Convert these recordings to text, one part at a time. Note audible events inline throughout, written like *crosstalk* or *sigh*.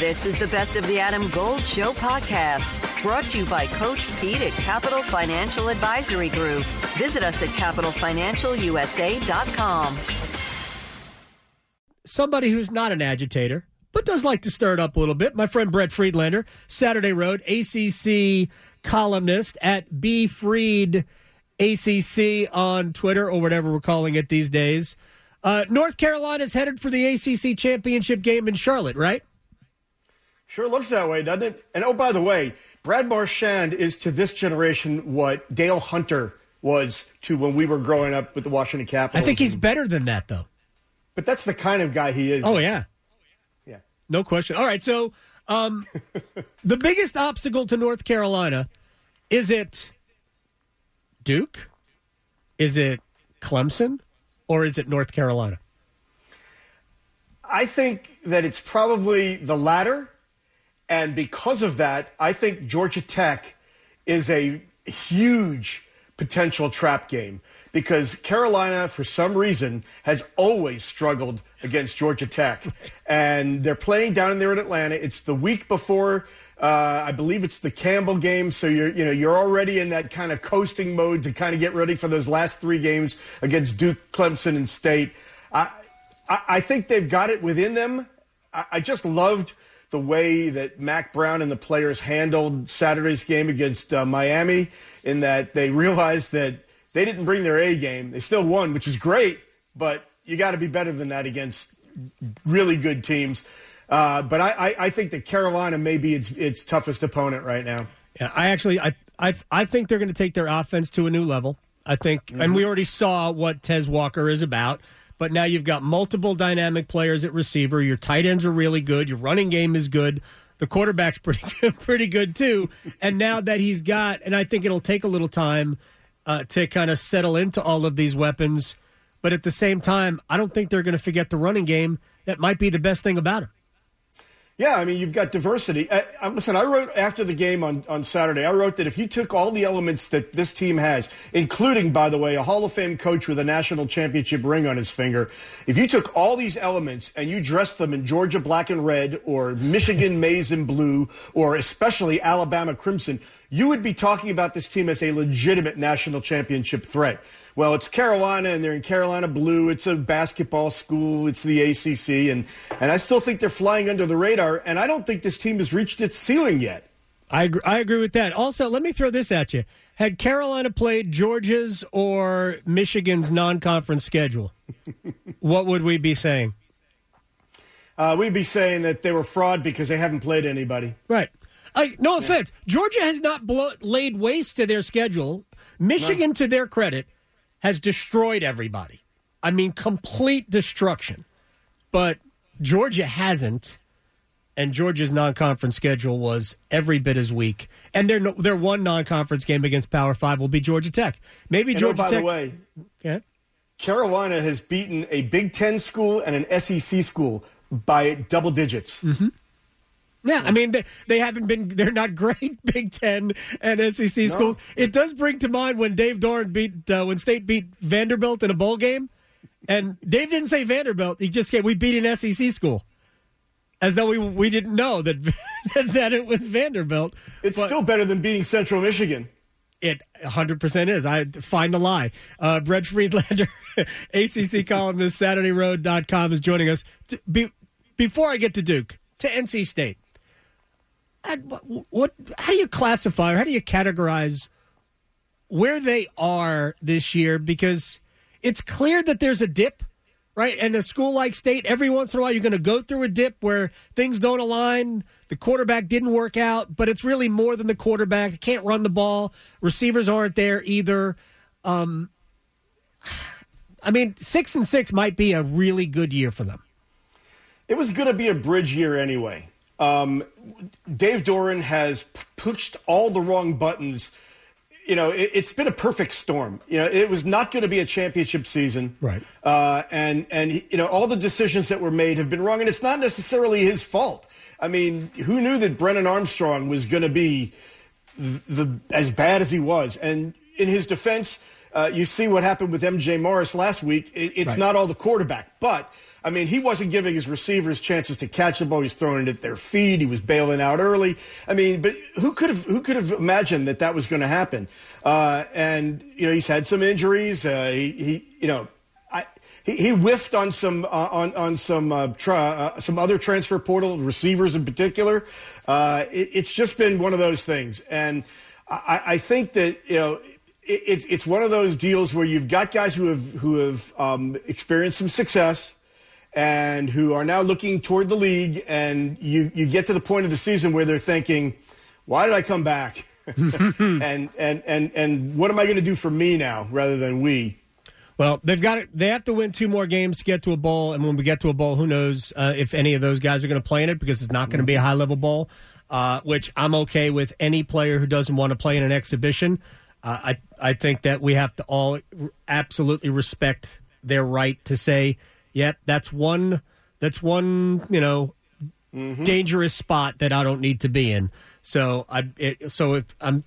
This is the Best of the Adam Gold Show podcast, brought to you by Coach Pete at Capital Financial Advisory Group. Visit us at capitalfinancialusa.com. Somebody who's not an agitator, but does like to stir it up a little bit. My friend Brett Friedlander, Saturday Road, ACC columnist at B Fried ACC on Twitter or whatever we're calling it these days. Uh, North Carolina's headed for the ACC championship game in Charlotte, right? Sure looks that way, doesn't it? And oh, by the way, Brad Marchand is to this generation what Dale Hunter was to when we were growing up with the Washington Capitals. I think he's better than that, though. But that's the kind of guy he is. Oh, yeah. Yeah. No question. All right, so um, *laughs* the biggest obstacle to North Carolina is it Duke? Is it Clemson? Or is it North Carolina? I think that it's probably the latter. And because of that, I think Georgia Tech is a huge potential trap game because Carolina, for some reason, has always struggled against Georgia Tech. And they're playing down there in Atlanta. It's the week before. Uh, I believe it's the Campbell game, so you're you know you're already in that kind of coasting mode to kind of get ready for those last three games against Duke, Clemson, and State. I I, I think they've got it within them. I, I just loved the way that Mack Brown and the players handled Saturday's game against uh, Miami, in that they realized that they didn't bring their A game. They still won, which is great, but you got to be better than that against really good teams. Uh, but I, I, I, think that Carolina may be its, its toughest opponent right now. Yeah, I actually I I, I think they're going to take their offense to a new level. I think, mm-hmm. and we already saw what Tez Walker is about. But now you've got multiple dynamic players at receiver. Your tight ends are really good. Your running game is good. The quarterback's *laughs* pretty good, pretty good too. And now that he's got, and I think it'll take a little time uh, to kind of settle into all of these weapons. But at the same time, I don't think they're going to forget the running game. That might be the best thing about him. Yeah, I mean, you've got diversity. Uh, uh, listen, I wrote after the game on, on Saturday, I wrote that if you took all the elements that this team has, including, by the way, a Hall of Fame coach with a national championship ring on his finger, if you took all these elements and you dressed them in Georgia black and red or Michigan maize and blue or especially Alabama crimson, you would be talking about this team as a legitimate national championship threat. Well, it's Carolina, and they're in Carolina blue. It's a basketball school. It's the ACC, and and I still think they're flying under the radar. And I don't think this team has reached its ceiling yet. I agree, I agree with that. Also, let me throw this at you: Had Carolina played Georgia's or Michigan's non-conference schedule, *laughs* what would we be saying? Uh, we'd be saying that they were fraud because they haven't played anybody. Right. I, no offense. Georgia has not blow, laid waste to their schedule. Michigan, no. to their credit, has destroyed everybody. I mean, complete destruction. But Georgia hasn't, and Georgia's non-conference schedule was every bit as weak. And their their one non-conference game against Power Five will be Georgia Tech. Maybe and Georgia oh, by Tech. the way, yeah? Carolina has beaten a Big Ten school and an SEC school by double digits. Mm-hmm. Yeah, I mean they, they haven't been they're not *laughs* great Big Ten and SEC schools. No. It does bring to mind when Dave Doeren beat uh, when State beat Vanderbilt in a bowl game, and Dave didn't say Vanderbilt. He just said we beat an SEC school, as though we we didn't know *laughs* that that it was Vanderbilt. It's but still better than beating Central Michigan. It 100% is. I find the lie. Uh, Brett Friedlander, *laughs* ACC columnist, SaturdayRoad.com is joining us. Be, before I get to Duke, to NC State what, how do you classify or how do you categorize where they are this year? Because it's clear that there's a dip, right? And a school like State, every once in a while, you're going to go through a dip where things don't align. The quarterback didn't work out, but it's really more than the quarterback. They can't run the ball. Receivers aren't there either. Um, I mean, six and six might be a really good year for them. It was going to be a bridge year anyway. Um, Dave Doeren has pushed all the wrong buttons. You know, it, has been a perfect storm. You know, it was not going to be a championship season, right? Uh, and and you know, all the decisions that were made have been wrong, and it's not necessarily his fault. I mean, who knew that Brennan Armstrong was going to be the, the, as bad as he was? And in his defense, uh, you see what happened with MJ Morris last week. It, it's right. not all the quarterback, but I mean, he wasn't giving his receivers chances to catch the ball. He was throwing it at their feet. He was bailing out early. I mean, but who could have who could have imagined that that was going to happen? Uh, and you know, he's had some injuries. Uh, he, he, you know, I, he, he whiffed on some uh, on on some uh, tra- uh, some other transfer portal receivers in particular. Uh, it, it's just been one of those things, and I, I think that you know it, it's one of those deals where you've got guys who have who have um, experienced some success and who are now looking toward the league, and you you get to the point of the season where they're thinking, "Why did I come back?" *laughs* and and and and what am I going to do for me now rather than we? Well, they've got it. They have to win two more games to get to a bowl, and when we get to a bowl, who knows uh, if any of those guys are going to play in it because it's not going to be a high level bowl. Uh, which I'm okay with any player who doesn't want to play in an exhibition. Uh, I I think that we have to all absolutely respect their right to say, "Yep, that's one that's one you know mm-hmm. dangerous spot that I don't need to be in." So I it, so if I'm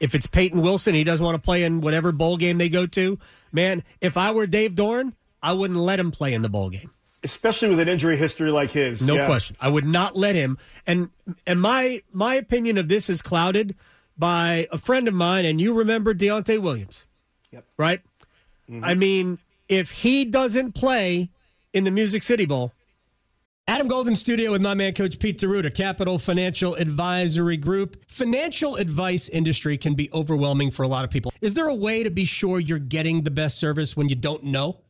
if it's Peyton Wilson, he doesn't want to play in whatever bowl game they go to. Man, if I were Dave Doeren, I wouldn't let him play in the bowl game especially with an injury history like his. No yeah. question. I would not let him. And and my my opinion of this is clouded by a friend of mine, and you remember Deontay Williams. Yep. Right? Mm-hmm. I mean, if he doesn't play in the Music City Bowl, Adam Golden Studio with my man, Coach Pete D'Arruda, Capital Financial Advisory Group. Financial advice industry can be overwhelming for a lot of people. Is there a way to be sure you're getting the best service when you don't know?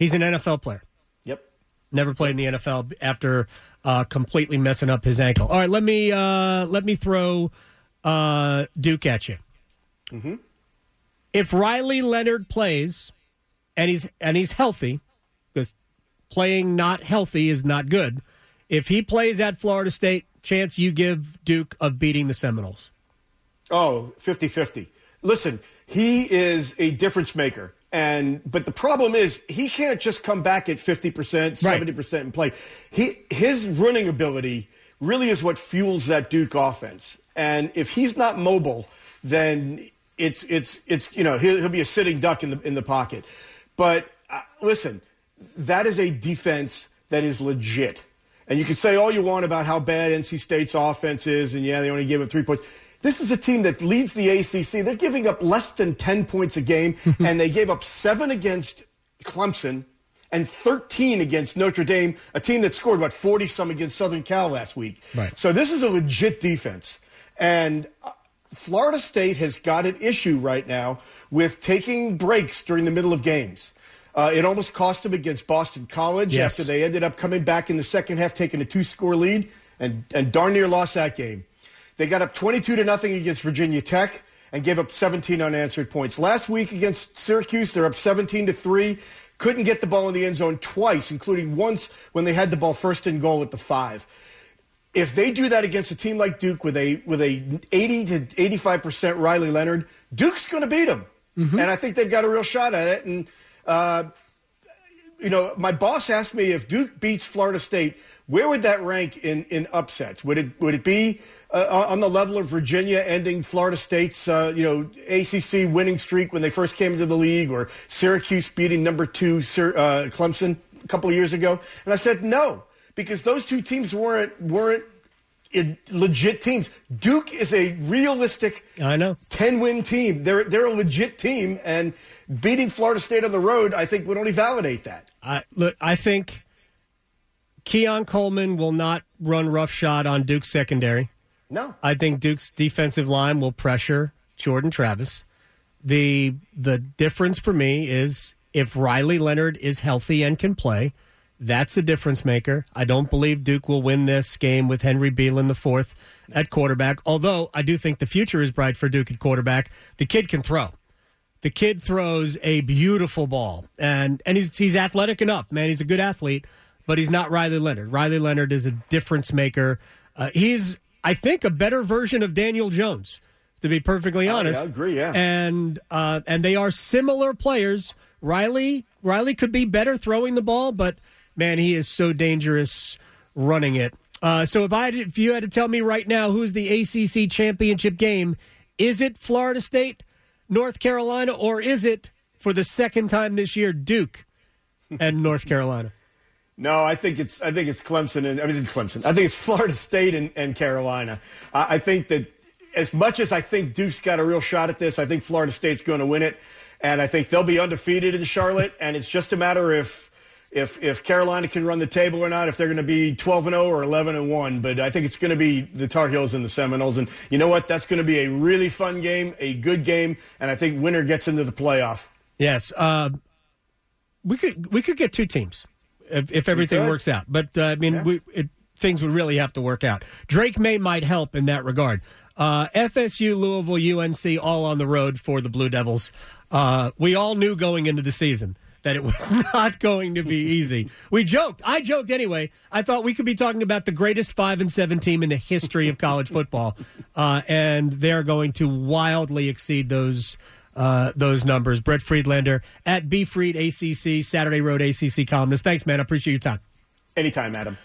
He's an NFL player. Yep. Never played in the NFL after uh, completely messing up his ankle. All right, let me uh, let me throw uh, Duke at you. Mm-hmm. If Riley Leonard plays and he's and he's healthy, because playing not healthy is not good. If he plays at Florida State, chance you give Duke of beating the Seminoles? Oh, 50-50. Listen, he is a difference maker. And but the problem is he can't just come back at 50%, 70% and play. He his running ability really is what fuels that Duke offense. And if he's not mobile, then it's it's it's you know he'll, he'll be a sitting duck in the in the pocket. But uh, listen, that is a defense that is legit. And you can say all you want about how bad NC State's offense is, and yeah, they only gave up three points. This is a team that leads the ACC. They're giving up less than 10 points a game, *laughs* and they gave up seven against Clemson and 13 against Notre Dame, a team that scored, what, 40 some against Southern Cal last week. Right. So this is a legit defense. And uh, Florida State has got an issue right now with taking breaks during the middle of games. Uh, it almost cost them against Boston College yes. after they ended up coming back in the second half, taking a two score lead, and, and darn near lost that game. They got up 22 to nothing against Virginia Tech and gave up 17 unanswered points. Last week against Syracuse, they're up 17 to 3. Couldn't get the ball in the end zone twice, including once when they had the ball first and goal at the 5. If they do that against a team like Duke with a with a 80 to 85% Riley Leonard, Duke's going to beat them. Mm-hmm. And I think they've got a real shot at it and uh, you know, my boss asked me if Duke beats Florida State, where would that rank in, in upsets? Would it would it be uh, on the level of Virginia ending Florida State's uh, you know ACC winning streak when they first came into the league, or Syracuse beating number two uh, Clemson a couple of years ago? And I said no, because those two teams weren't weren't legit teams. Duke is a realistic I know 10 win team. They're they're a legit team and beating Florida State on the road I think would only validate that. I look I think Keon Coleman will not run roughshod on Duke's secondary. No. I think Duke's defensive line will pressure Jordan Travis. The the difference for me is if Riley Leonard is healthy and can play, that's a difference maker. I don't believe Duke will win this game with Henry Belin the fourth at quarterback. Although I do think the future is bright for Duke at quarterback. The kid can throw. The kid throws a beautiful ball, and and he's he's athletic enough. Man, he's a good athlete but he's not Riley Leonard. Riley Leonard is a difference maker. Uh, he's, I think, a better version of Daniel Jones, to be perfectly Oh, yeah, honest. I agree, yeah. And uh, and they are similar players. Riley Riley could be better throwing the ball, but man, he is so dangerous running it. Uh, so if I if you had to tell me right now who's the ACC championship game, is it Florida State, North Carolina, or is it for the second time this year Duke and North Carolina? No, I think it's I think it's Clemson and I mean it's Clemson. I think it's Florida State and, and Carolina. I think that as much as I think Duke's got a real shot at this, I think Florida State's going to win it, and I think they'll be undefeated in Charlotte. And it's just a matter if if if Carolina can run the table or not. If they're going to be twelve and zero or eleven and one. But I think it's going to be the Tar Heels and the Seminoles. And you know what? That's going to be a really fun game, a good game, and I think winner gets into the playoff. Yes, uh, we could we could get two teams if, if everything works out. But uh, I mean, Yeah. we, it, things would really have to work out. Drake Maye might help in that regard. Uh, FSU, Louisville, UNC, all on the road for the Blue Devils. Uh, we all knew going into the season that it *laughs* was not going to be easy. We joked. I joked anyway. I thought we could be talking about the greatest five and seven team in the history of college football, uh, and they're going to wildly exceed those uh, those numbers. Brett Friedlander at B Fried ACC Saturday Road ACC columnist. Thanks, man. I appreciate your time. Anytime, Adam.